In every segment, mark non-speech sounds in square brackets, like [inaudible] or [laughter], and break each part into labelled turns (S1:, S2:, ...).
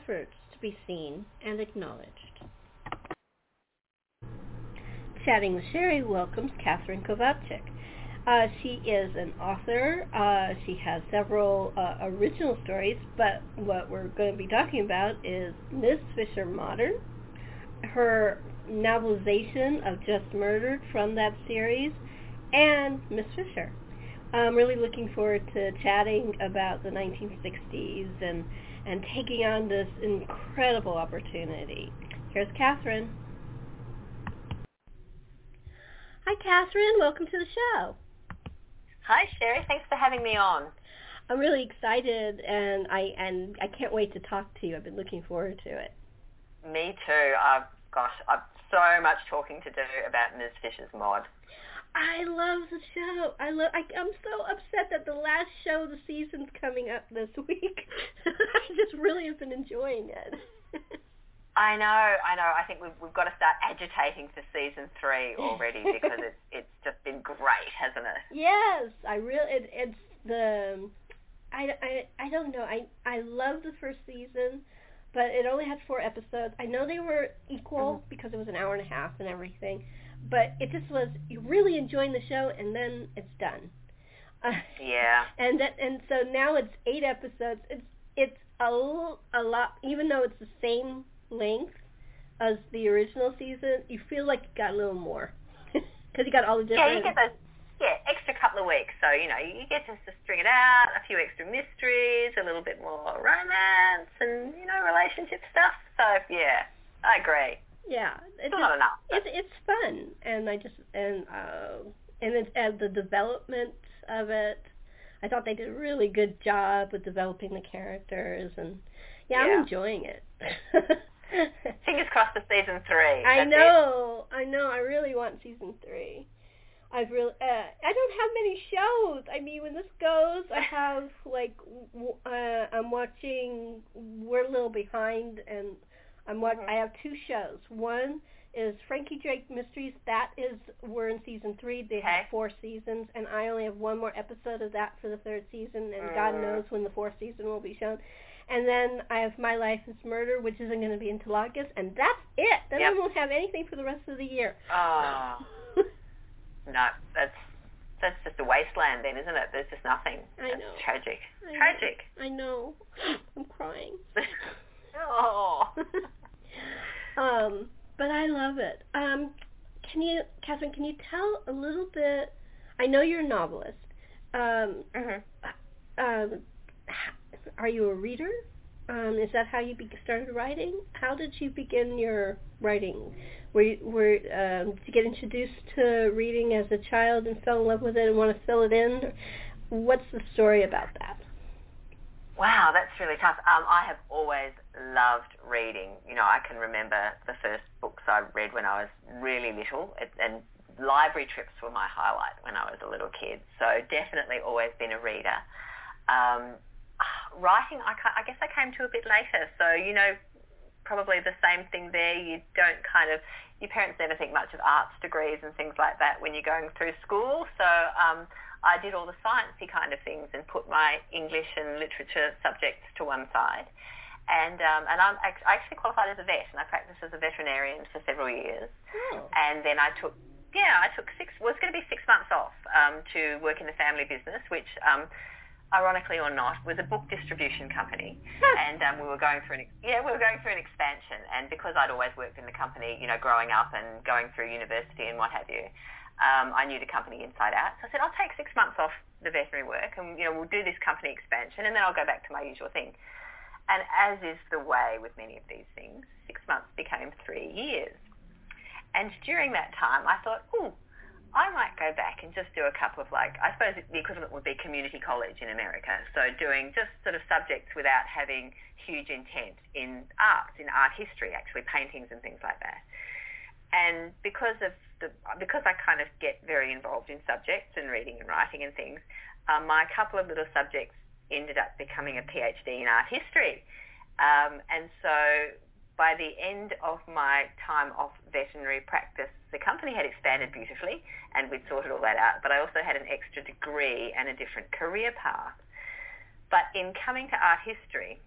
S1: efforts to be seen and acknowledged. Chatting with Sherri welcomes Katherine Kovacic. Uh, she is an author. Uh, she has several uh, original stories, but what we're going to be talking about is Miss Fisher Modern, her novelization of Just Murdered from that series, and Miss Fisher. I'm really looking forward to chatting about the 1960s and, and taking on this incredible opportunity. Here's Katherine. Hi, Katherine. Welcome to the show.
S2: Hi, Sherri. Thanks for having me on.
S1: I'm really excited, and I and I can't wait to talk to you. I've been looking forward to it.
S2: Me too. Uh, gosh, I've so much talking to do about Ms. Fisher's mod.
S1: I love the show. I love. I, I'm so upset that the last show of the season's coming up this [laughs] week. I just really have been enjoying it.
S2: I know, I know. I think we've we've got to start agitating for season three already because it's [laughs] it's just been great, hasn't it?
S1: Yes, I really. It, it's the. I, I I don't know. I I love the first season, but it only had four episodes. I know they were equal mm-hmm. because it was an hour and a half and everything, but it just was you really enjoying the show and then it's done.
S2: Uh, [laughs] yeah.
S1: And that and so now it's eight episodes. It's it's a a lot even though it's the same length as the original season, you feel like you got a little more [laughs] because you got all the different.
S2: Yeah, you get those yeah extra couple of weeks. So you know you get just to string it out, a few extra mysteries, a little bit more romance, and you know relationship stuff. So yeah, I agree.
S1: Yeah,
S2: it's not enough.
S1: It's it's fun, and I just and uh, and it's and the development of it. I thought they did a really good job with developing the characters, and yeah, yeah. I'm enjoying it. [laughs]
S2: Fingers crossed for season three.
S1: I know, it. I know. I really want season three. I've really, uh, I don't have many shows. I mean, when this goes, I have like, w- uh, I'm watching. We're a little behind, and I'm watch. Mm-hmm. I have two shows. One is Frankie Drake Mysteries. That is we're in season three. They okay. have four seasons, and I only have one more episode of that for the third season, and mm. God knows when the fourth season will be shown. And then I have My Life is Murder, which isn't going to be until August, and that's it. Then yep. I won't have anything for the rest of the year.
S2: Oh. no, that's that's just a wasteland then, isn't it? There's just nothing.
S1: I
S2: that's
S1: know.
S2: Tragic.
S1: I
S2: tragic.
S1: Know. I know. [gasps] I'm crying. [laughs]
S2: oh. [laughs]
S1: um, but I love it. Um, can you, Katherine? Can you tell a little bit? I know you're a novelist. Um,
S2: mm-hmm.
S1: um, are you a reader? Um, is that how you be- started writing? How did you begin your writing? Were you, were um, did you get introduced to reading as a child and fell in love with it and want to fill it in? What's the story about that?
S2: Wow, that's really tough. Um, I have always loved reading. You know, I can remember the first books I read when I was really little, it, and library trips were my highlight when I was a little kid. So definitely always been a reader. Um, writing, I, I guess I came to a bit later. So, you know, probably the same thing there. You don't kind of, your parents never think much of arts degrees and things like that when you're going through school. So um, I did all the sciencey kind of things and put my English and literature subjects to one side. And um, and I'm I actually qualified as a vet, and I practiced as a veterinarian for several years.
S1: Oh.
S2: And then I took yeah, I took six. Was going to be six months off um, to work in the family business, which um, ironically or not, was a book distribution company, and um, we were going through an yeah we were going through an expansion. And because I'd always worked in the company, you know, growing up and going through university and what have you, um, I knew the company inside out. So I said I'll take six months off the veterinary work, and you know we'll do this company expansion, and then I'll go back to my usual thing. And as is the way with many of these things, six months became three years. And during that time, I thought, oh, I might go back and just do a couple of like, I suppose the equivalent would be community college in America. So doing just sort of subjects without having huge intent in art, in art history, actually paintings and things like that. And because of the, because I kind of get very involved in subjects and reading and writing and things, um, my couple of little subjects ended up becoming a PhD in art history. Um, and so by the end of my time off veterinary practice, the company had expanded beautifully and we'd sorted all that out, but I also had an extra degree and a different career path. But in coming to art history,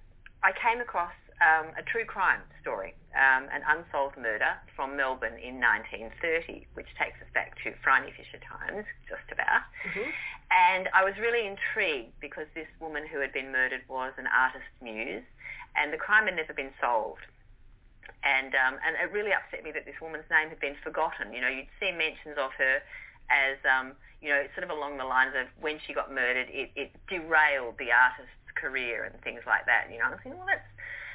S2: I came across um, a true crime story, um, an unsolved murder from Melbourne in 1930, which takes us back to Phryne Fisher times, just about. Mm-hmm. And I was really intrigued because this woman who had been murdered was an artist's muse, and the crime had never been solved. And um, and it really upset me that this woman's name had been forgotten. You know, you'd see mentions of her as um, you know, sort of along the lines of when she got murdered, it, it derailed the artist's career and things like that. You know, I was thinking, well, that's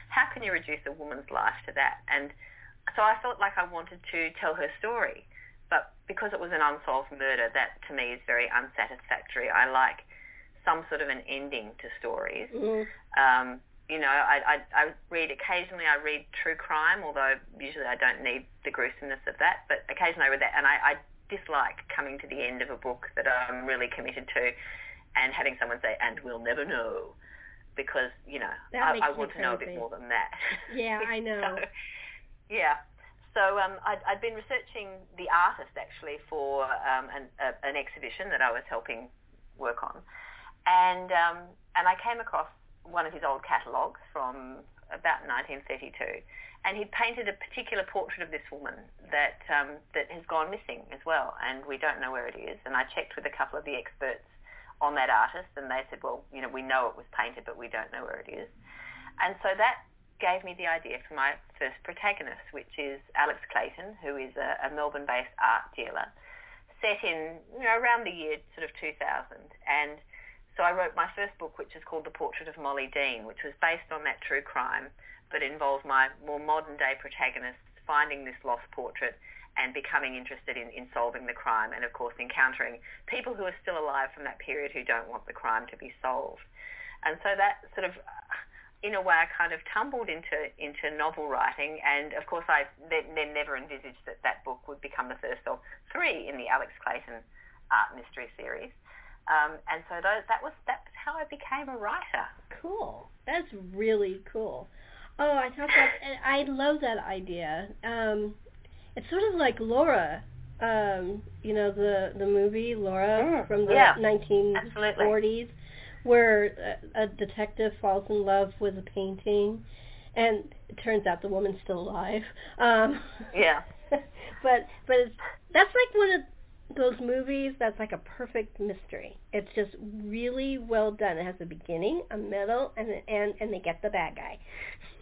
S2: how can you reduce a woman's life to that? And so I felt like I wanted to tell her story, but because it was an unsolved murder, that to me is very unsatisfactory. I like some sort of an ending to stories. Mm-hmm. Um, you know, I, I, I read occasionally. I read true crime, although usually I don't need the gruesomeness of that. But occasionally I read that, and I, I dislike coming to the end of a book that I'm really committed to and having someone say, and we'll never know, because, you know, I, I want to know a bit more than that. [laughs]
S1: Yeah, I [laughs] know.
S2: so, yeah. So um, I'd, I'd been researching the artist actually for um, an, a, an exhibition that I was helping work on, and um, and I came across one of his old catalogues from about 1932, and he'd painted a particular portrait of this woman that um, that has gone missing as well, and we don't know where it is. And I checked with a couple of the experts on that artist, and they said, well, you know, we know it was painted, but we don't know where it is. And so that gave me the idea for my first protagonist, which is Alex Clayton, who is a, a Melbourne-based art dealer, set in you know around the year sort of 2000, and so I wrote my first book, which is called The Portrait of Molly Dean, which was based on that true crime but involved my more modern day protagonists finding this lost portrait and becoming interested in, in solving the crime and of course encountering people who are still alive from that period who don't want the crime to be solved. And so that sort of in a way I kind of tumbled into into novel writing and of course I then, then never envisaged that that book would become the first of three in the Alex Clayton art mystery series. Um, and so that was that's how I became a writer.
S1: Cool. That's really cool. Oh, I thought that I love that idea. Um, it's sort of like Laura, um, you know the the movie Laura
S2: mm,
S1: from the
S2: yeah,
S1: 1940s,
S2: absolutely.
S1: where a, a detective falls in love with a painting, and it turns out the woman's still alive. Um,
S2: yeah. [laughs]
S1: but but it's, that's like one of those movies that's like a perfect mystery. It's just really well done. It has a beginning, a middle, and an end, and they get the bad guy.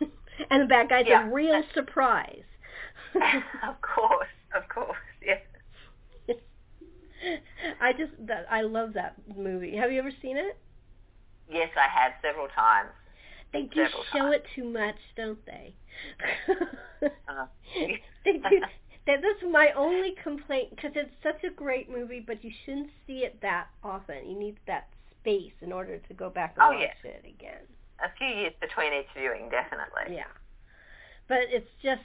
S1: [laughs] and the bad guy's
S2: yeah.
S1: a real surprise. [laughs]
S2: of course, of course, yes.
S1: I just that I love that movie. Have you ever seen it?
S2: Yes, I have several times.
S1: They do
S2: several
S1: show
S2: times.
S1: it too much, don't they?
S2: uh, [laughs]
S1: they do that, that's my only complaint because it's such a great movie, but you shouldn't see it that often. You need that space in order to go back and
S2: oh,
S1: watch
S2: yeah.
S1: it again.
S2: A few years between each viewing, definitely.
S1: Yeah, but it's just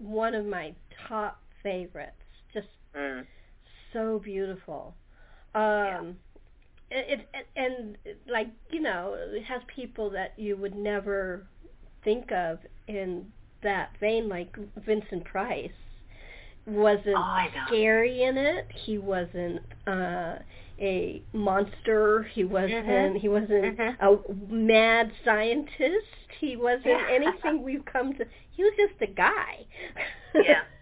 S1: one of my top favorites. Just
S2: mm.
S1: so beautiful. Um,
S2: yeah.
S1: it, it and like you know, it has people that you would never think of in that vein, like Vincent Price wasn't
S2: oh,
S1: scary in it. He wasn't uh a monster. He wasn't
S2: mm-hmm.
S1: he wasn't
S2: mm-hmm.
S1: a mad scientist. He wasn't
S2: Yeah.
S1: anything we've come to he was just a guy.
S2: yeah. [laughs]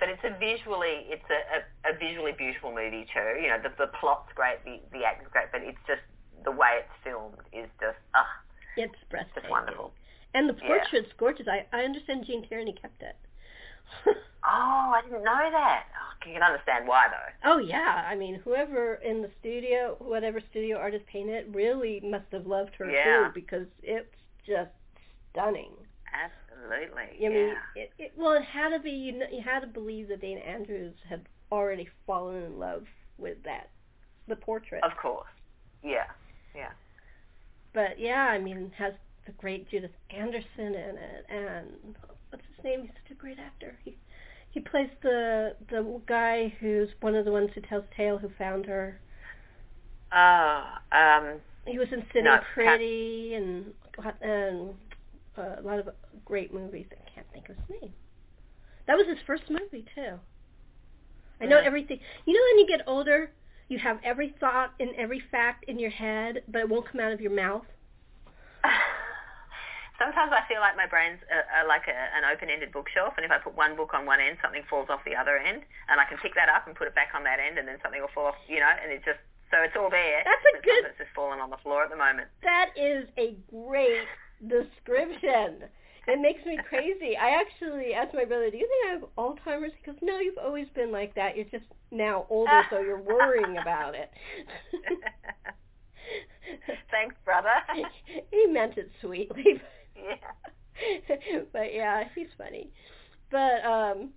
S2: But it's a visually, it's a, a, a visually beautiful movie too. You know, the, the plot's great, the, the acting's great, but it's just the way it's filmed is just, ah,
S1: it's breathtaking.
S2: just wonderful.
S1: And the
S2: Yeah.
S1: portrait's gorgeous. I I understand Gene Tierney kept it. [laughs]
S2: Oh, I didn't know that. Oh, you can understand why though.
S1: Oh yeah, I mean, whoever in the studio, whatever studio artist painted it, really must have loved her
S2: Yeah.
S1: too because it's just stunning.
S2: Absolutely.
S1: I
S2: yeah.
S1: mean, it, it, well, it had to be. You, know, you had to believe that Dana Andrews had already fallen in love with that, the portrait.
S2: of course. Yeah. Yeah.
S1: But yeah, I mean, has the great Judith Anderson in it, and what's his name? He's such a great actor. He he plays the the guy who's one of the ones who tells tale who found her.
S2: Oh, um,
S1: He was in
S2: can't-
S1: Pretty and and uh, a lot of great movies. I can't think think of his name. That was his first movie too. I know everything. You know when you get older, you have every thought and every fact in your head, but it won't come out of your mouth. [laughs]
S2: Sometimes I feel like my brain's uh, uh, like a, an open-ended bookshelf, and if I put one book on one end, something falls off the other end, and I can pick that up and put it back on that end, and then something will fall off, you know, and it just so it's all there.
S1: That's a good-
S2: It's just fallen on the floor at the moment.
S1: That is a great description. It makes me crazy. I actually asked my brother, "Do you think I have Alzheimer's?" He goes, "No, you've always been like that. You're just now older, so you're worrying about it." [laughs]
S2: Thanks, brother. [laughs]
S1: he meant it sweetly. [laughs]
S2: yeah. [laughs]
S1: but yeah, he's funny. But um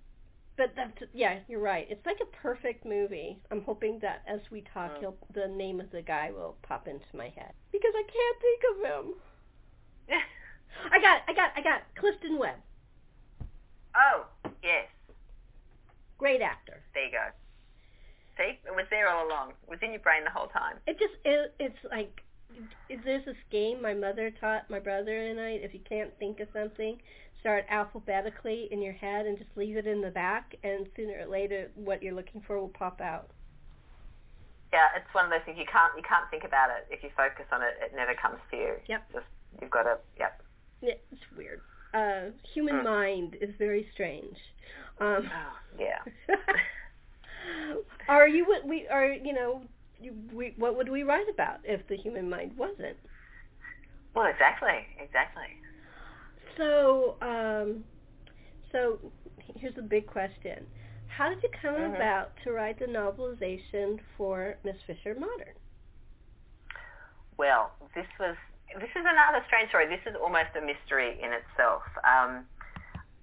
S1: but that's yeah, you're right. It's like a perfect movie. I'm hoping that as we talk,
S2: Mm.
S1: he'll, the name of the guy will pop into my head because I can't think of him. [laughs] I got, I got, I got Clifton Webb.
S2: oh, yes.
S1: Great actor.
S2: There you go. See, it was there all along. It was in your brain the whole time.
S1: It just, it, it's like, there's this game my mother taught my brother and I. If you can't think of something, start alphabetically in your head and just leave it in the back, and sooner or later, what you're looking for will pop out.
S2: Yeah, it's one of those things you can't you can't think about it. If you focus on it, it never comes to you.
S1: Yep.
S2: Just you've got to. Yep.
S1: Yeah, it's weird. Uh, human
S2: Mm.
S1: mind is very strange. Um,
S2: Oh, yeah. [laughs]
S1: are you what we are? You know, we, what would we write about if the human mind wasn't?
S2: Well, exactly, exactly.
S1: So, um, so here's a big question: How did you come
S2: Mhm.
S1: about to write the novelization for Miss Fisher Modern?
S2: Well, this was this is another strange story. This is almost a mystery in itself. Um,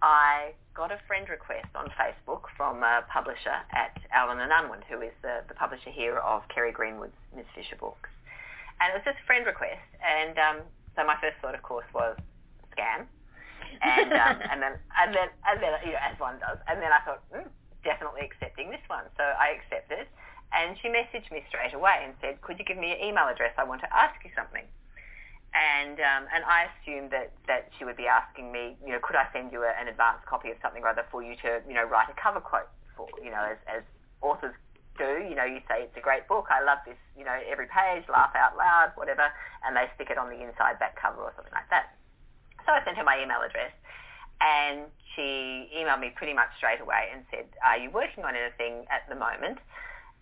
S2: I got a friend request on Facebook from a publisher at Allen and Unwin, who is the, the publisher here of Kerry Greenwood's Miss Fisher books, and it was just a friend request. And um, so my first thought, of course, was scam. and um, [laughs] and then and then and then you know as one does. And then I thought, mm, definitely accepting this one. So I accepted, and she messaged me straight away and said, could you give me your email address? I want to ask you something. And um, and I assumed that that she would be asking me, you know, could I send you a, an advanced copy of something rather for you to, you know, write a cover quote for, you know, as as authors do. You know, you say it's a great book. I love this. You know, every page, laugh out loud, whatever, and they stick it on the inside back cover or something like that. So I sent her my email address, and she emailed me pretty much straight away and said, "Are you working on anything at the moment?"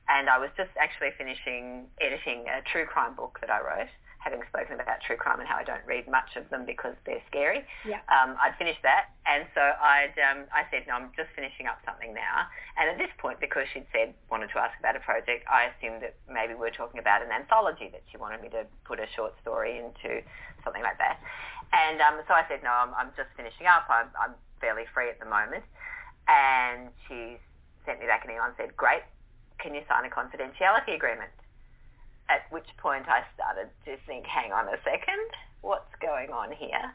S2: And I was just actually finishing editing a true crime book that I wrote, having spoken about true crime and how I don't read much of them because they're scary.
S1: Yeah.
S2: Um, I'd finished that, and so I'd um, I said, "No, I'm just finishing up something now." And at this point, because she'd said wanted to ask about a project, I assumed that maybe we were talking about an anthology that she wanted me to put a short story into, something like that. And um, so I said, "No, I'm, I'm just finishing up. I'm, I'm fairly free at the moment." And she sent me back an email and said, "Great, can you sign a confidentiality agreement?" At which point I started to think, hang on a second, what's going on here?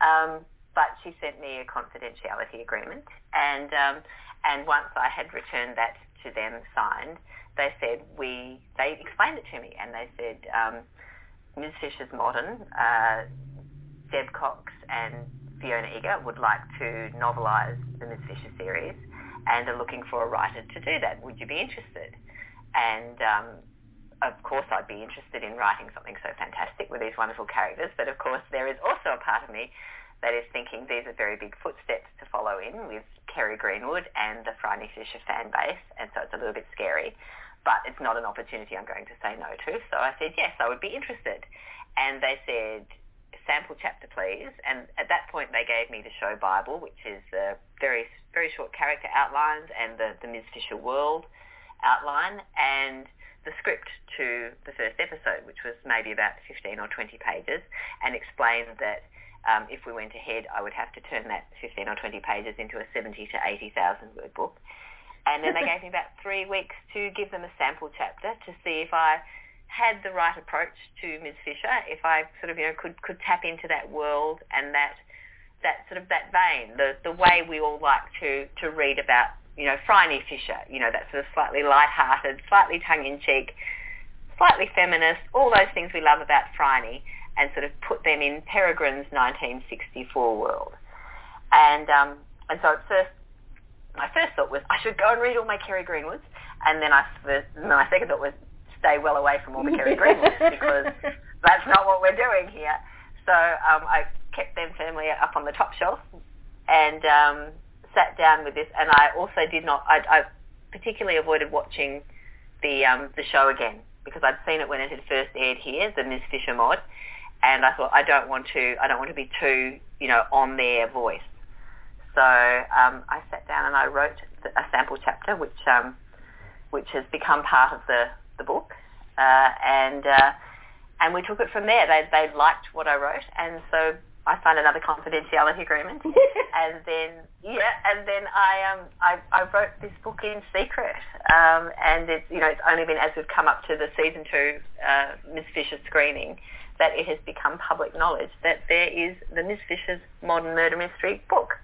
S2: Um, but she sent me a confidentiality agreement, and um, and once I had returned that to them signed, they said we they explained it to me, and they said um, Ms. Fisher's Modern, uh, Deb Cox and Fiona Eagger would like to novelise the Ms. Fisher series, and are looking for a writer to do that. Would you be interested? And um, of course I'd be interested in writing something so fantastic with these wonderful characters, but of course there is also a part of me that is thinking these are very big footsteps to follow in with Kerry Greenwood and the Phryne Fisher fan base, and so it's a little bit scary. But it's not an opportunity I'm going to say no to. So I said, yes, I would be interested. And they said, sample chapter, please. And at that point, they gave me the show Bible, which is the very, very short character outlines and the, the Ms. Fisher world outline. And the script to the first episode, which was maybe about 15 or 20 pages, and explained that um, if we went ahead, I would have to turn that 15 or 20 pages into a 70 to 80,000 word book. And then they [laughs] gave me about three weeks to give them a sample chapter to see if I had the right approach to Ms. Fisher, if I sort of, you know, could, could tap into that world and that that sort of that vein, the, the way we all like to, to read about you know, Phryne Fisher, you know, that sort of slightly light-hearted, slightly tongue-in-cheek, slightly feminist, all those things we love about Phryne, and sort of put them in Peregrine's 1964 world. And um, and so at first, my first thought was I should go and read all my Kerry Greenwoods, and then I my second thought was stay well away from all the Kerry [laughs] Greenwoods because that's not what we're doing here. So um, I kept them firmly up on the top shelf and um, sat down with this. And I also did not. I, I particularly avoided watching the um, the show again because I'd seen it when it had first aired here, the Ms. Fisher mod, and I thought I don't want to. I don't want to be too, you know, on their voice. So um, I sat down and I wrote a sample chapter, which um, which has become part of the the book, uh, and uh, and we took it from there. They they liked what I wrote, and so I signed another confidentiality agreement, [laughs] and then yeah, and then I um I, I wrote this book in secret, um, and it's you know it's only been as we've come up to the season two uh, Miss Fisher screening that it has become public knowledge that there is the Miss Fisher's modern murder mystery book.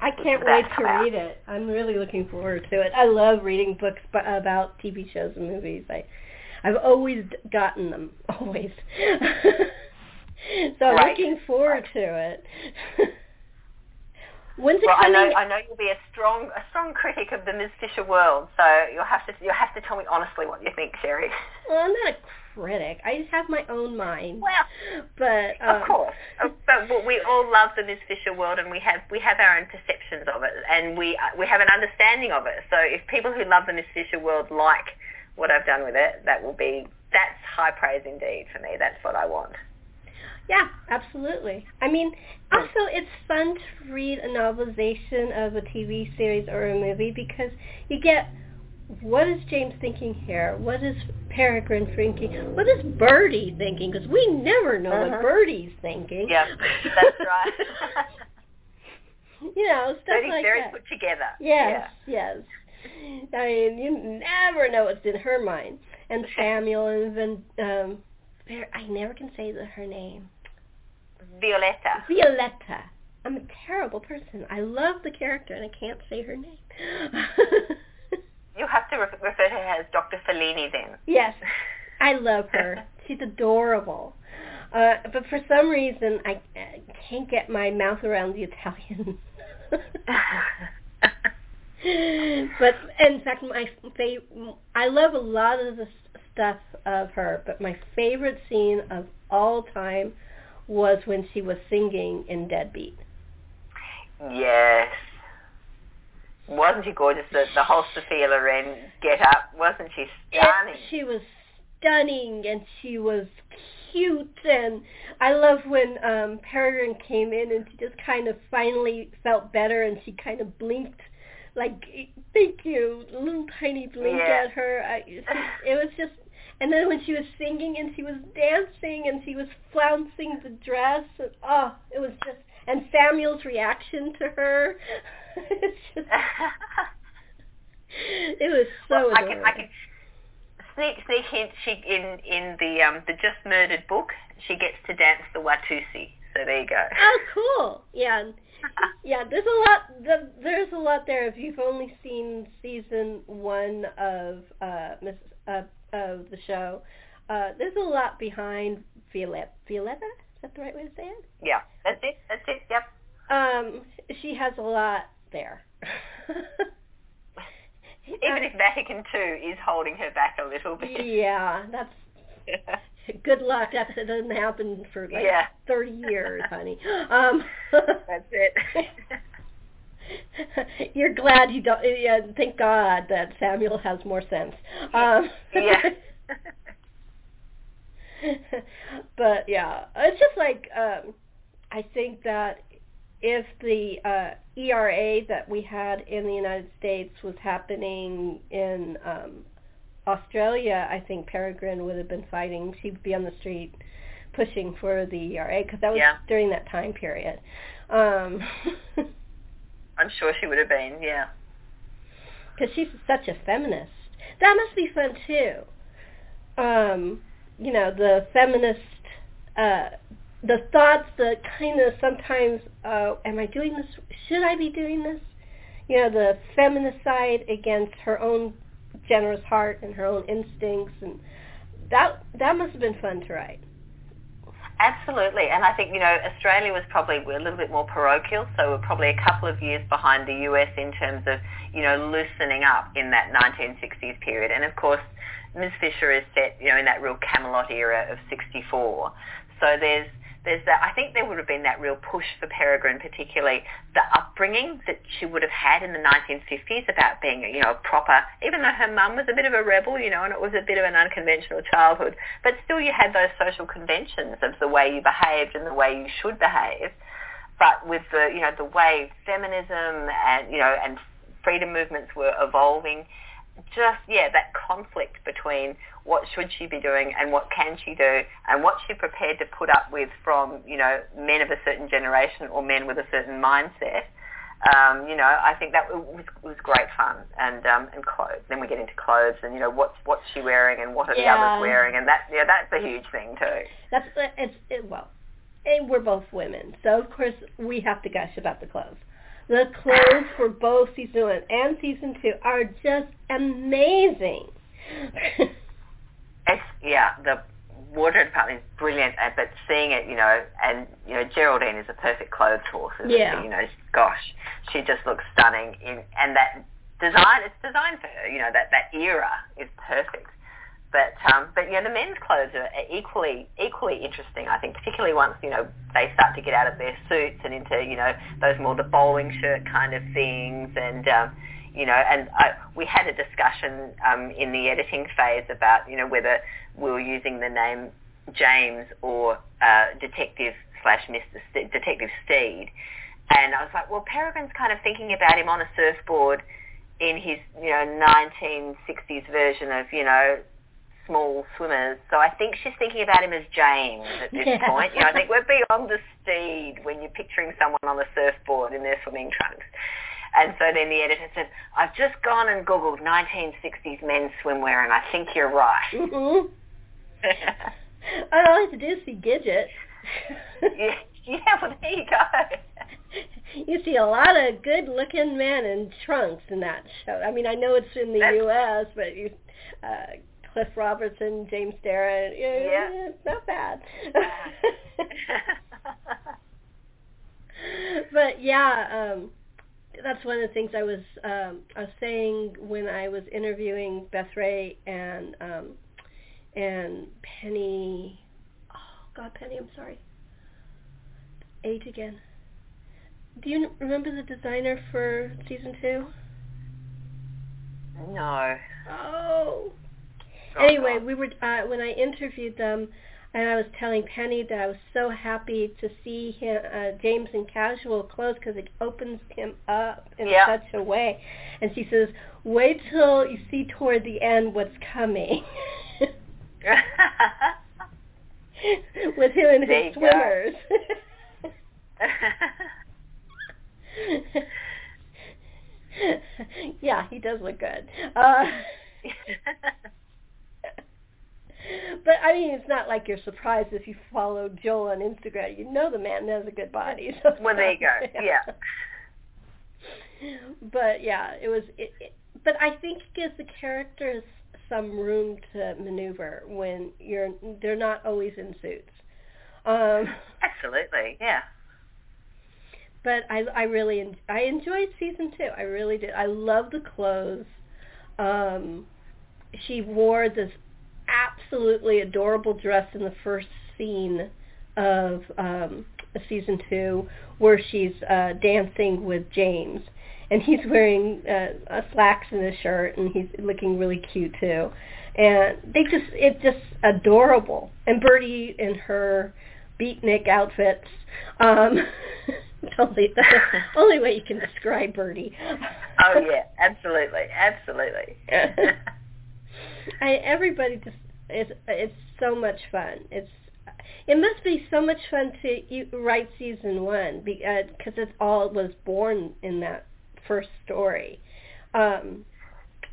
S1: I can't wait to about. read it. I'm really looking forward to it. I love reading books about TV shows and movies. I I've always gotten them, [laughs] always. [laughs] [laughs] so I'm right. looking forward to it. [laughs] When's it
S2: well,
S1: coming?
S2: I know I know you'll be a strong a strong critic of the Ms. Fisher world, so you'll have to you'll have to tell me honestly what you think, Sherri. [laughs]
S1: Well, I'm not a critic. I just have my own mind.
S2: Well,
S1: but
S2: um, of course, but we all love the Ms. Fisher world, and we have we have our own perceptions of it, and we we have an understanding of it. So if people who love the Ms. Fisher world like what I've done with it, that will be that's high praise indeed for me. That's what I want.
S1: Yeah, absolutely. I mean, also it's fun to read a novelization of a TV series or a movie because you get what is James thinking here? What is Peregrine thinking? What is Birdie thinking? Because we never know uh-huh. what Birdie's thinking.
S2: Yeah, that's right. [laughs]
S1: you know, stuff
S2: Birdie's
S1: like
S2: very
S1: that.
S2: put together.
S1: Yes, yeah. yes. I mean, you never know what's in her mind. And [laughs] Samuel and then um, I never can say the, her name.
S2: Violetta.
S1: Violetta. I'm a terrible person. I love the character and I can't say her name.
S2: you have to refer to her as Dr. Fellini then.
S1: Yes. I love her. [laughs] She's adorable. Uh, but for some reason, I, I can't get my mouth around the Italian. [laughs] but in fact, my favorite, I love a lot of the stuff of her, but my favorite scene of all time was when she was singing in Deadbeat.
S2: Yes. Wasn't she gorgeous? The, the whole Sophia Loren get up, wasn't she stunning? It,
S1: she was stunning and she was cute and I love when um Peregrine came in and she just kind of finally felt better and she kind of blinked like thank you, little tiny blink yeah. at her. I, it was just, and then when she was singing and she was dancing and she was flouncing the dress, and, oh, it was just, and Samuel's reaction to her, [laughs] it's just, [laughs] it was so well, I can, I can
S2: sneak sneak hint. She in in the um the just murdered book, she gets to dance the Watusi. So there you go.
S1: Oh, cool. Yeah. [laughs] yeah, there's a lot. There's a lot there. If you've only seen season one of uh, Miss uh, of the show, uh, there's a lot behind Violetta. Violetta, is that the right way to say it?
S2: Yeah, that's it. That's it. Yep.
S1: Um, she has a lot there. [laughs]
S2: Even if Vatican II is holding her back a little bit.
S1: Yeah, that's [laughs] good luck. That doesn't happen for like yeah. 30 years, honey. [laughs] Um,
S2: That's it. [laughs]
S1: You're glad you don't. Yeah, thank God that Samuel has more sense. Um,
S2: yeah. [laughs]
S1: but yeah, it's just like um, I think that if the uh, ERA that we had in the United States was happening in um, Australia, I think Peregrine would have been fighting. She'd be on the street pushing for the ERA because that was
S2: yeah.
S1: during that time period. Um, [laughs]
S2: I'm sure she would have been, yeah.
S1: Because she's such a feminist. That must be fun too. Um, you know, the feminist, uh, the thoughts that kind of sometimes, uh, am I doing this? Should I be doing this? You know, the feminist side against her own generous heart and her own instincts, and that that must have been fun to write.
S2: Absolutely, and I think you know Australia was probably a little bit more parochial, so we're probably a couple of years behind the US in terms of you know loosening up in that 1960s period. And of course, Ms. Fisher is set you know in that real Camelot era of 64. So there's there's that. I think there would have been that real push for Peregrine, particularly the upbringing that she would have had in the 1950s about being, you know, a proper. Even though her mum was a bit of a rebel, you know, and it was a bit of an unconventional childhood, but still you had those social conventions of the way you behaved and the way you should behave. But with the, you know, the way feminism and you know and freedom movements were evolving, just yeah, that conflict between what should she be doing and what can she do and what she's prepared to put up with from, you know, men of a certain generation or men with a certain mindset. Um, you know, I think that was, was great fun, and um, and clothes. Then we get into clothes, and you know, what's what's she wearing, and what are
S1: Yeah.
S2: the others wearing, and that yeah, that's a huge thing too.
S1: That's it's it, well, and we're both women, so of course we have to gush about the clothes. The clothes for both season one and season two are just amazing.
S2: It's yeah, the wardrobe department is brilliant, uh, but seeing it, you know, and you know, Geraldine is a perfect clothes horse. Isn't
S1: Yeah.
S2: She? You know, gosh, she just looks stunning. In and that design, it's designed for her. You know, that that era is perfect. But um, but yeah, the men's clothes are, equally equally interesting. I think, particularly once you know they start to get out of their suits and into you know those more the bowling shirt kind of things, and um, you know, and I, we had a discussion um, in the editing phase about you know whether we were using the name James or uh, Detective slash Mr. Ste Detective Steed, and I was like, well, Peregrine's kind of thinking about him on a surfboard in his you know 1960s version of you know small swimmers. So I think she's thinking about him as James at this
S1: Yeah.
S2: point. You know, I think we're beyond the steed when you're picturing someone on a surfboard in their swimming trunks. And so then the editor said, I've just gone and Googled 1960s men's swimwear and I think you're right.
S1: hmm [laughs] All I have to do is see Gidget.
S2: yeah, yeah, well there you go. [laughs]
S1: you see a lot of good-looking men in trunks in that show. I mean, I know it's in the
S2: That's-
S1: U.S., but you, uh, Cliff Robertson, James Darren, yeah,
S2: Yeah.
S1: it's not bad. [laughs] but yeah, um, that's one of the things I was um, I was saying when I was interviewing Beth Ray and um, and Penny. Oh God, Penny, I'm sorry. Eight again. Do you remember the designer for season two?
S2: no.
S1: Oh. Anyway, we were uh, when I interviewed them, and I was telling Penny that I was so happy to see him, uh, James in casual clothes because it opens him up in
S2: Yeah.
S1: such a way. And she says, "Wait till you see toward the end what's coming." [laughs] With him and his swimmers. [laughs] [laughs] yeah, he does look good. Uh, but I mean, it's not like you're surprised if you follow Joel on Instagram. You know the man has a good body. [laughs] So
S2: Well, there you go. [laughs] Yeah.
S1: But yeah, it was. It, it, but I think it gives the characters some room to maneuver when you're. They're not always in suits. Um,
S2: Absolutely, yeah.
S1: but I I really I enjoyed season two. I really did. I love the clothes. Um, she wore this absolutely adorable dress in the first scene of um, season two, where she's uh, dancing with James, and he's wearing uh, a slacks and a shirt, and he's looking really cute too. And they just it's just adorable. And Birdie in her beatnik outfits. Um, [laughs] only that's the [laughs] only way you can describe Birdie.
S2: Oh yeah, absolutely, absolutely. [laughs]
S1: I, everybody just it's it's so much fun. It's it must be so much fun to write season one because it all it was born in that first story. Um,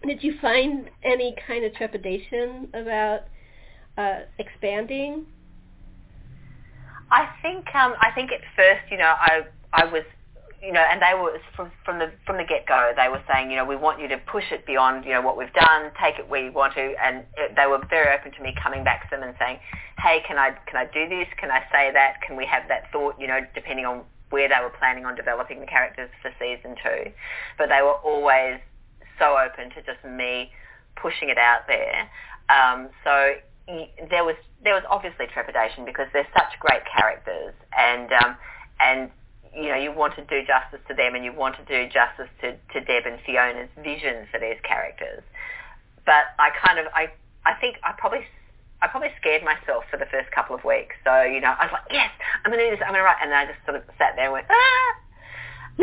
S1: did you find any kind of trepidation about uh, expanding?
S2: I think um, I think at first, you know, I I was, you know, and they were from from the from the get go. They were saying, you know, we want you to push it beyond, you know, what we've done, take it where you want to, and it, they were very open to me coming back to them and saying, hey, can I can I do this? Can I say that? Can we have that thought? You know, depending on where they were planning on developing the characters for season two. But they were always so open to just me pushing it out there. Um, so there was there was obviously trepidation because they're such great characters and um, and you know you want to do justice to them and you want to do justice to, to Deb and Fiona's vision for these characters. But I kind of I I think I probably I probably scared myself for the first couple of weeks. So, you know, I was like, yes, I'm going to do this, I'm going to write. And then I just sort of sat there and went, ah.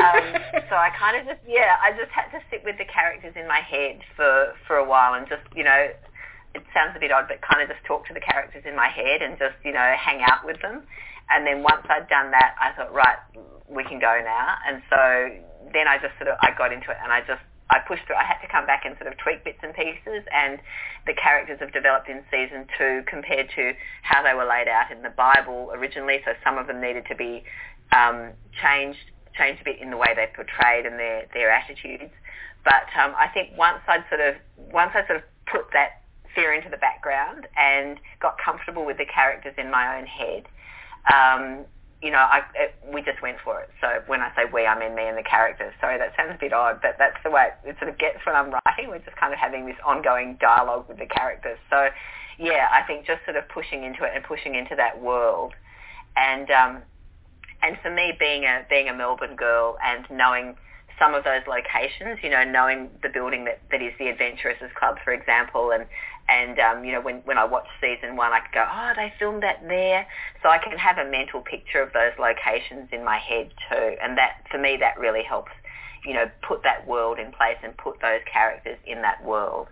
S2: um, [laughs] so I kind of just, yeah, I just had to sit with the characters in my head for, for a while and just, you know, it sounds a bit odd, but kind of just talk to the characters in my head and just, you know, hang out with them. And then once I'd done that, I thought, right, we can go now. And so then I just sort of, I got into it and I just I pushed through. I had to come back and sort of tweak bits and pieces, and the characters have developed in season two compared to how they were laid out in the Bible originally. So some of them needed to be um, changed, changed a bit in the way they portrayed and their their attitudes. But um, I think once I'd sort of once I sort of put that fear into the background and got comfortable with the characters in my own head, um, you know, I, it, we just went for it. So when I say we, I mean me and the characters. Sorry, that sounds a bit odd, but that's the way it sort of gets when I'm writing. We're just kind of having this ongoing dialogue with the characters. So yeah, I think just sort of pushing into it and pushing into that world. And um, and for me, being a being a Melbourne girl and knowing some of those locations, you know, knowing the building that, that is the Adventuresses Club, for example, and and um, you know, when when I watch season one, I could go, oh, they filmed that there, so I can have a mental picture of those locations in my head too, and that for me that really helps, you know, put that world in place and put those characters in that world.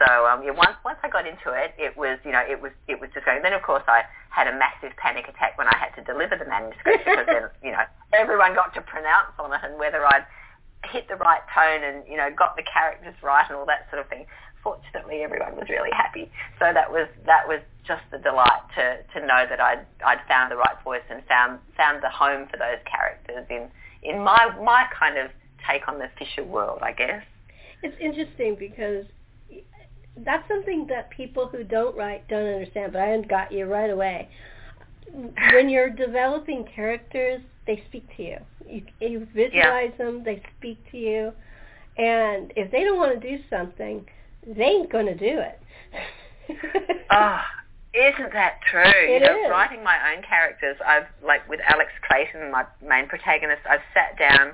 S2: So um, yeah, once once I got into it, it was you know it was it was just going. Then of course I had a massive panic attack when I had to deliver the manuscript because then you know everyone got to pronounce on it and whether I'd hit the right tone and you know got the characters right and all that sort of thing fortunately everyone was really happy. So that was that was just a delight to, to know that I'd I'd found the right voice and found found the home for those characters in in my my kind of take on the Fisher world, I guess.
S1: It's interesting because that's something that people who don't write don't understand, but I got you right away. When you're developing characters, they speak to you. You, you visualize yeah. them, they speak to you. And if they don't want to do something, they ain't going to do it.
S2: oh, [laughs] isn't that true?
S1: It
S2: you know,
S1: is.
S2: writing my own characters, I've like with Alex Clayton, my main protagonist, I've sat down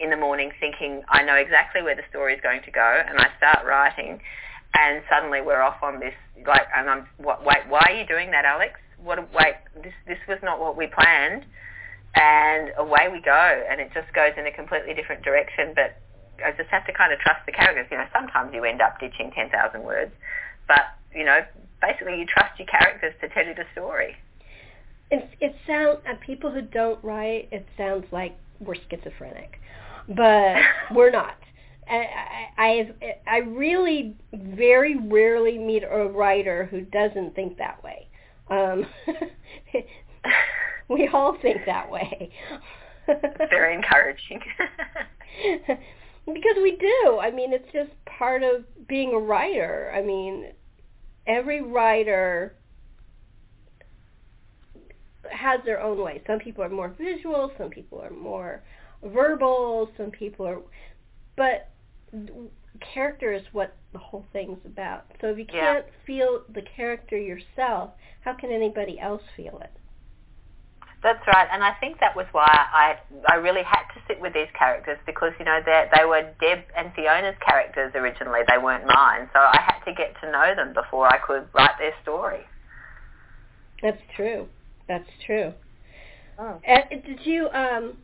S2: in the morning thinking I know exactly where the story is going to go, and I start writing, and suddenly we're off on this like, and I'm what? Wait, why are you doing that, Alex? What? Wait, this this was not what we planned, and away we go, and it just goes in a completely different direction, but I just have to kind of trust the characters. You know, sometimes you end up ditching 10,000 words, but, you know, basically you trust your characters to tell you the story.
S1: It, it sounds, uh, people who don't write, it sounds like we're schizophrenic, but [laughs] we're not. I, I, I really very rarely meet a writer who doesn't think that way. Um, [laughs] we all think that way.
S2: very encouraging. [laughs]
S1: Because we do. I mean, it's just part of being a writer. I mean, every writer has their own way. Some people are more visual, some people are more verbal, some people are but character is what the whole thing's about. So if you can't
S2: yeah.
S1: feel the character yourself, how can anybody else feel it?
S2: That's right, and I think that was why I I really had to sit with these characters because you know they they were Deb and Fiona's characters originally. They weren't mine, so I had to get to know them before I could write their story.
S1: That's true. That's true.
S2: Oh.
S1: And did you um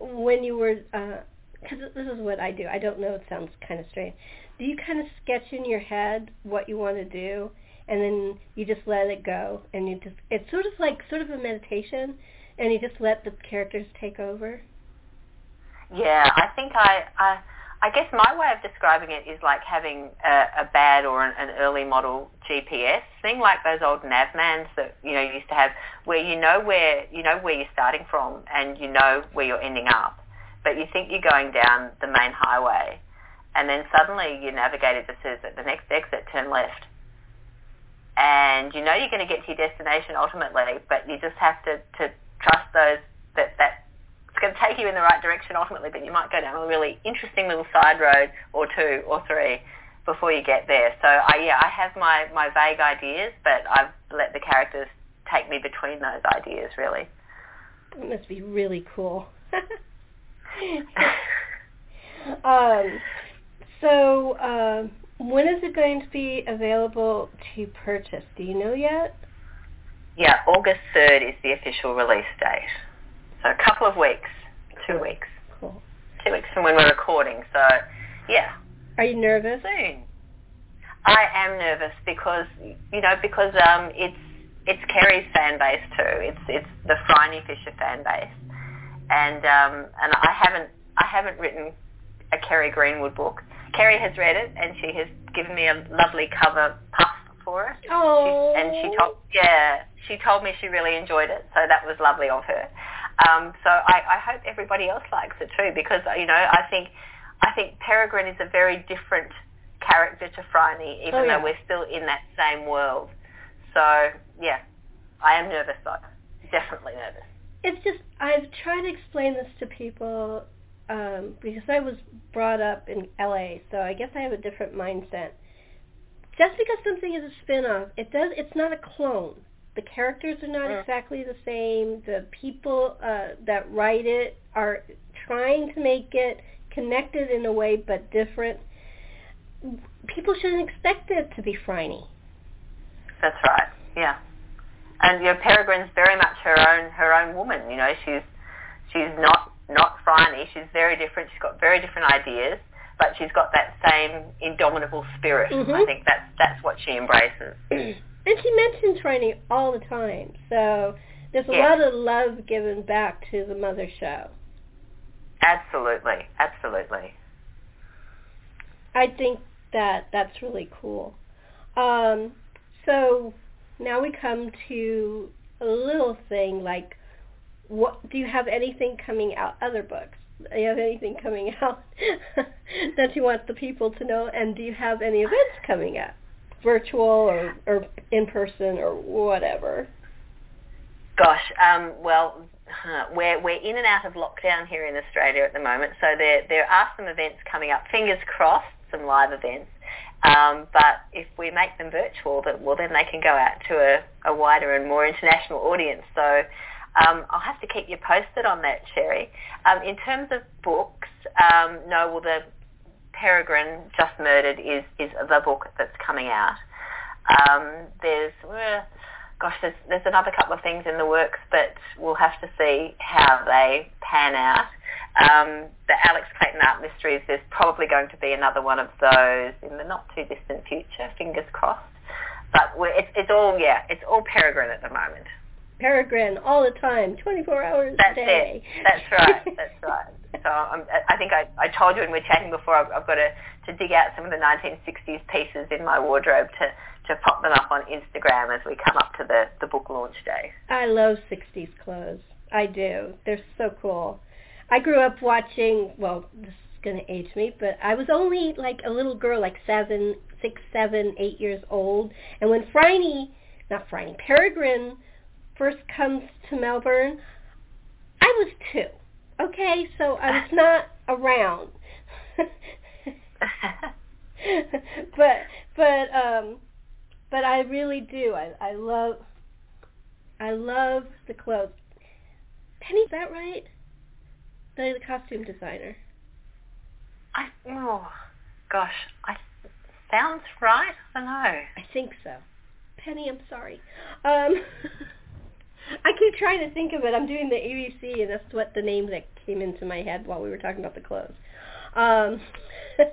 S1: when you were because uh, this is what I do. I don't know. It sounds kind of strange. Do you kind of sketch in your head what you want to do? And then you just let it go and you just it's sort of like sort of a meditation and you just let the characters take over.
S2: Yeah i think i i I guess my way of describing it is like having a, a bad or an, an early model GPS thing, like those old navmans that you know you used to have, where you know where you know where you're starting from and you know where you're ending up, but you think you're going down the main highway, and then suddenly your navigator just says at the next exit turn left, and you know you're going to get to your destination ultimately, but you just have to, to trust those that that it's going to take you in the right direction ultimately, but you might go down a really interesting little side road or two or three before you get there. So I, yeah, I have my, my vague ideas, but I've let the characters take me between those ideas really.
S1: That must be really cool. [laughs] [laughs] um, so uh, when is it going to be available to purchase? Do you know yet?
S2: Yeah, August 3rd is the official release date. So a couple of weeks, two weeks.
S1: Cool.
S2: Two weeks from when we're recording. So, yeah.
S1: Are you nervous?
S2: Soon. I am nervous because you know because um, it's it's Kerry's fan base too. It's it's the Phryne Fisher fan base, and um, and I haven't I haven't written a Kerry Greenwood book. Kerry has read it and she has given me a lovely cover puff for it.
S1: Oh.
S2: She, and she told yeah she told me she really enjoyed it, so that was lovely of her. Um, so I, I hope everybody else likes it too because you know I think I think Peregrine is a very different character to Phryne, even
S1: oh, yeah.
S2: though we're still in that same world. So yeah, I am nervous though, definitely nervous.
S1: It's just I've tried to explain this to people um, because I was brought up in LA, so I guess I have a different mindset. Just because something is a spin-off, it does it's not a clone. The characters are not
S2: Mm.
S1: exactly the same. The people uh, that write it are trying to make it connected in a way but different. People shouldn't expect it to be Phryne.
S2: That's right. Yeah. And you know, Peregrine's very much her own her own woman. You know, she's she's not not Phryne. She's very different. She's got very different ideas, but she's got that same indomitable spirit. I
S1: Mhm.
S2: think that's that's what she embraces. [clears throat]
S1: and she mentions Phryne all the time. So there's a
S2: Yeah.
S1: lot of love given back to the mother show.
S2: Absolutely, absolutely.
S1: I think that that's really cool. Um, so now we come to a little thing like, what do you have anything coming out? Other books? Do you have anything coming out [laughs] that you want the people to know? And do you have any events coming up, virtual or or in person or whatever?
S2: Gosh, um, well, huh, [laughs] we're we're in and out of lockdown here in Australia at the moment, so there there are some events coming up. Fingers crossed, some live events. Um, but if we make them virtual, that well, then they can go out to a, a wider and more international audience. So um, I'll have to keep you posted on that, Sherri. Um, in terms of books, um, no, well, the Peregrine Just Murdered is is the book that's coming out. Um, there's uh, gosh, there's, there's another couple of things in the works, but we'll have to see how they pan out. Um, the Alex Clayton Art Mysteries, there's probably going to be another one of those in the not too distant future, fingers crossed. But it's, it's all, yeah, it's all Peregrine at the moment.
S1: Peregrine all the time, 24 hours
S2: That's
S1: a day.
S2: it. That's right. [laughs] That's right. So um, I'm, I think I, I told you when we were chatting before, I've, I've got to, to dig out some of the 1960s pieces in my wardrobe to, to pop them up on Instagram as we come up to the, the book launch day.
S1: I love 60s clothes. I do. They're so cool. I grew up watching, well, this is going to age me, but I was only like a little girl, like seven, six, seven, eight years old. And when Phryne, not Phryne, Peregrine first comes to Melbourne, I was two. Okay, so I was [laughs] not around. [laughs] but but um but I really do. I I love I love the clothes. Penny, is that right? The, the costume designer.
S2: I, oh, gosh, I, sounds right. I don't know.
S1: I think so. Penny, I'm sorry. Um, [laughs] I keep trying to think of it. I'm doing the ABC, and that's what the name that came into my head while we were talking about the clothes. Um, [laughs]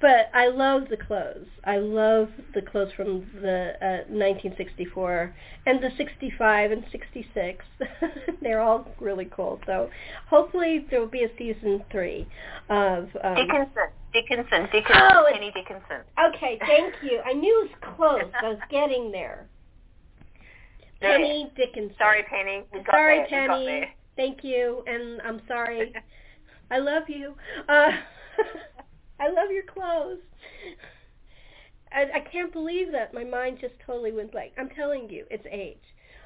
S1: but I love the clothes. I love the clothes from the uh, 1964 and the 65 and 66. [laughs] They're all really cool. So hopefully there will be a season three of um,
S2: Dickinson, Dickinson, Dickinson,
S1: Oh,
S2: Penny Dickinson.
S1: Okay, thank you. I knew it was close. I was getting there.
S2: Yeah.
S1: Penny Dickinson.
S2: Sorry, Penny.
S1: Sorry,
S2: there.
S1: Penny. Thank you, and I'm sorry. [laughs] I love you. Uh, [laughs] I love your clothes. I, I can't believe that. My mind just totally went blank. I'm telling you, it's age.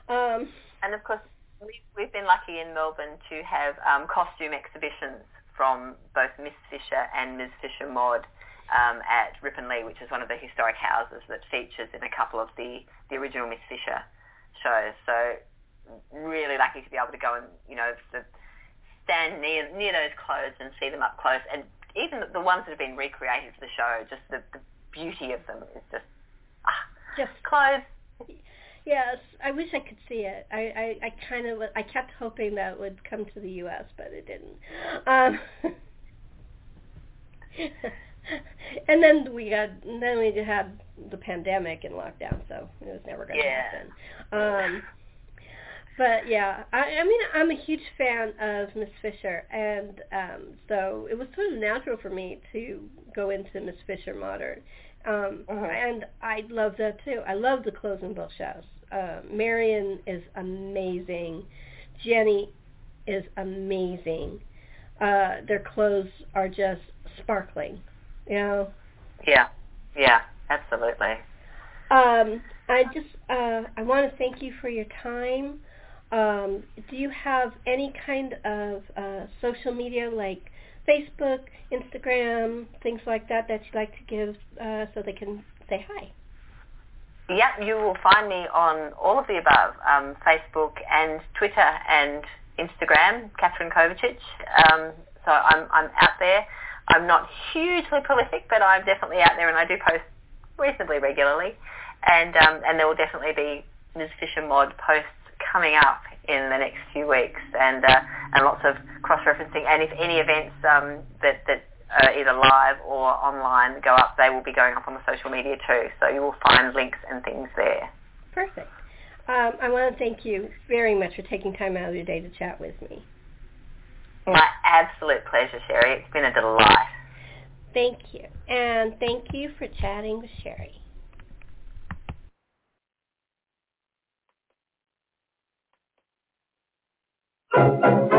S1: Um,
S2: and of course, we've, we've been lucky in Melbourne to have um, costume exhibitions from both Miss Fisher and Ms. Fisher Mod um, at Rippon Lea, which is one of the historic houses that features in a couple of the, the original Miss Fisher shows. So really lucky to be able to go and, you know, stand near near those clothes and see them up close. And even the, ones that have been recreated for the show, just the, the beauty of them is just, ah,
S1: just
S2: clothes.
S1: Yes, I wish I could see it. I I, I kind of I kept hoping that would come to the U.S., but it didn't. Um, [laughs] and then we got then we had the pandemic and lockdown, so it was never going to
S2: yeah.
S1: happen. Um, but yeah, I, I mean, I'm a huge fan of Miss Fisher, and um, so it was sort of natural for me to go into Miss Fisher Modern, um,
S2: uh-huh.
S1: and I love that too. I love the clothes and both shows. Uh, Marion is amazing. Jenny is amazing. Uh, their clothes are just sparkling. You know.
S2: Yeah. Yeah. Absolutely.
S1: Um, I just uh, I want to thank you for your time. Um, do you have any kind of uh, social media like Facebook, Instagram, things like that that you'd like to give uh, so they can say hi?
S2: Yeah, you will find me on all of the above, um, Facebook and Twitter and Instagram, Katherine Kovacic. Um, so I'm, I'm out there. I'm not hugely prolific, but I'm definitely out there and I do post reasonably regularly. And, um, and there will definitely be Ms. Fisher Mod posts coming up in the next few weeks and, uh, and lots of cross-referencing. And if any events um, that, that uh, either live or online go up, they will be going up on the social media too. So you will find links and things there.
S1: Perfect. Um, I want to thank you very much for taking time out of your day to chat with me.
S2: My absolute pleasure, Sherri. It's been a delight.
S1: Thank you. And thank you for chatting with Sherri. Thank you.